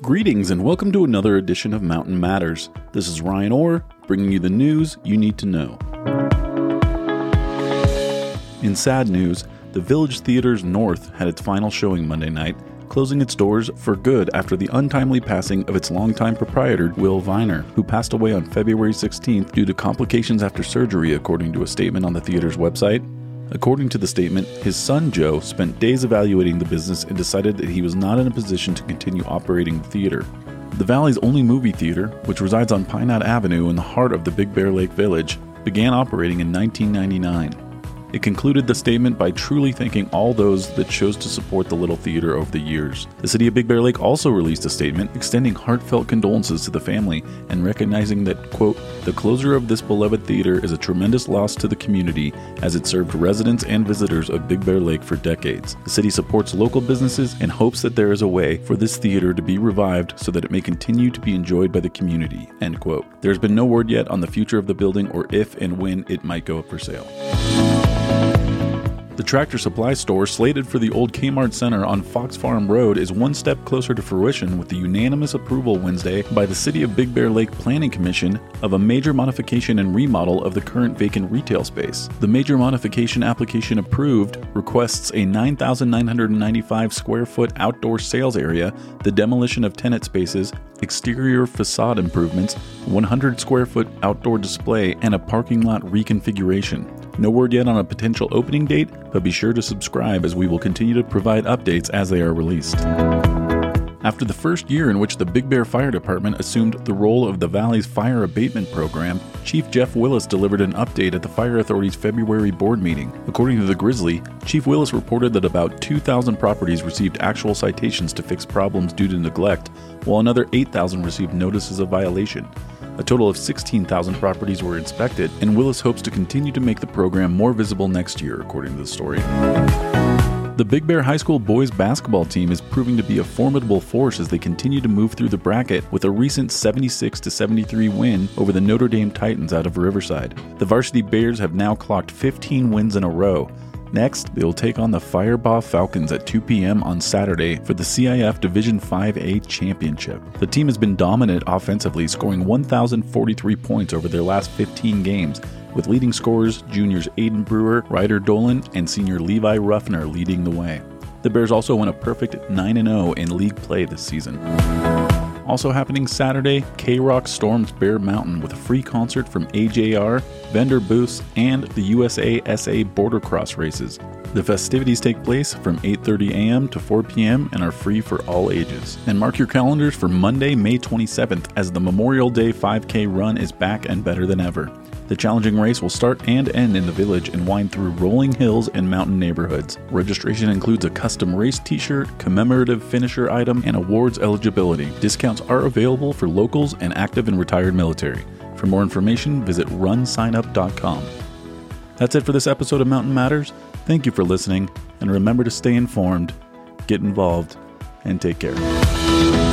Greetings and welcome to another edition of Mountain Matters. This is Ryan Orr, bringing you the news you need to know. In sad news, the Village Theater's North had its final showing Monday night, closing its doors for good after the untimely passing of its longtime proprietor, Will Viner, who passed away on February 16th due to complications after surgery, according to a statement on the theater's website. According to the statement, his son Joe spent days evaluating the business and decided that he was not in a position to continue operating the theater. The Valley's only movie theater, which resides on Pine Knot Avenue in the heart of the Big Bear Lake Village, began operating in 1999. It concluded the statement by truly thanking all those that chose to support the Little Theater over the years. The city of Big Bear Lake also released a statement extending heartfelt condolences to the family and recognizing that, quote, the closure of this beloved theater is a tremendous loss to the community as it served residents and visitors of Big Bear Lake for decades. The city supports local businesses and hopes that there is a way for this theater to be revived so that it may continue to be enjoyed by the community, end quote. There's been no word yet on the future of the building or if and when it might go up for sale. The Tractor Supply store, slated for the old Kmart Center on Fox Farm Road, is one step closer to fruition with the unanimous approval Wednesday by the City of Big Bear Lake Planning Commission of a major modification and remodel of the current vacant retail space. The major modification application approved requests a 9,995 square foot outdoor sales area, the demolition of tenant spaces, exterior facade improvements, 100 square foot outdoor display, and a parking lot reconfiguration. No word yet on a potential opening date, but be sure to subscribe as we will continue to provide updates as they are released. After the first year in which the Big Bear Fire Department assumed the role of the Valley's fire abatement program, Chief Jeff Willis delivered an update at the Fire Authority's February board meeting. According to the Grizzly, Chief Willis reported that about 2,000 properties received actual citations to fix problems due to neglect, while another 8,000 received notices of violation. A total of 16,000 properties were inspected, and Willis hopes to continue to make the program more visible next year, according to the story. The Big Bear High School boys basketball team is proving to be a formidable force as they continue to move through the bracket with a recent 76 73 win over the Notre Dame Titans out of Riverside. The varsity Bears have now clocked 15 wins in a row, Next, they will take on the Firebaugh Falcons at 2 p.m. on Saturday for the CIF Division 5A Championship. The team has been dominant offensively, scoring 1,043 points over their last 15 games, with leading scorers juniors Aiden Brewer, Ryder Dolan, and senior Levi Ruffner leading the way. The Bears also went a perfect 9 0 in league play this season. Also happening Saturday, KROQ storms Bear Mountain with a free concert from AJR, vendor booths, and the USA SA Boardercross races. The festivities take place from 8:30 a.m. to 4 p.m. and are free for all ages. And mark your calendars for Monday, May 27th as the Memorial Day 5K run is back and better than ever. The challenging race will start and end in the village and wind through rolling hills and mountain neighborhoods. Registration includes a custom race t shirt, commemorative finisher item, and awards eligibility. Discounts are available for locals and active and retired military. For more information, visit runsignup.com. That's it for this episode of Mountain Matters. Thank you for listening, and remember to stay informed, get involved, and take care.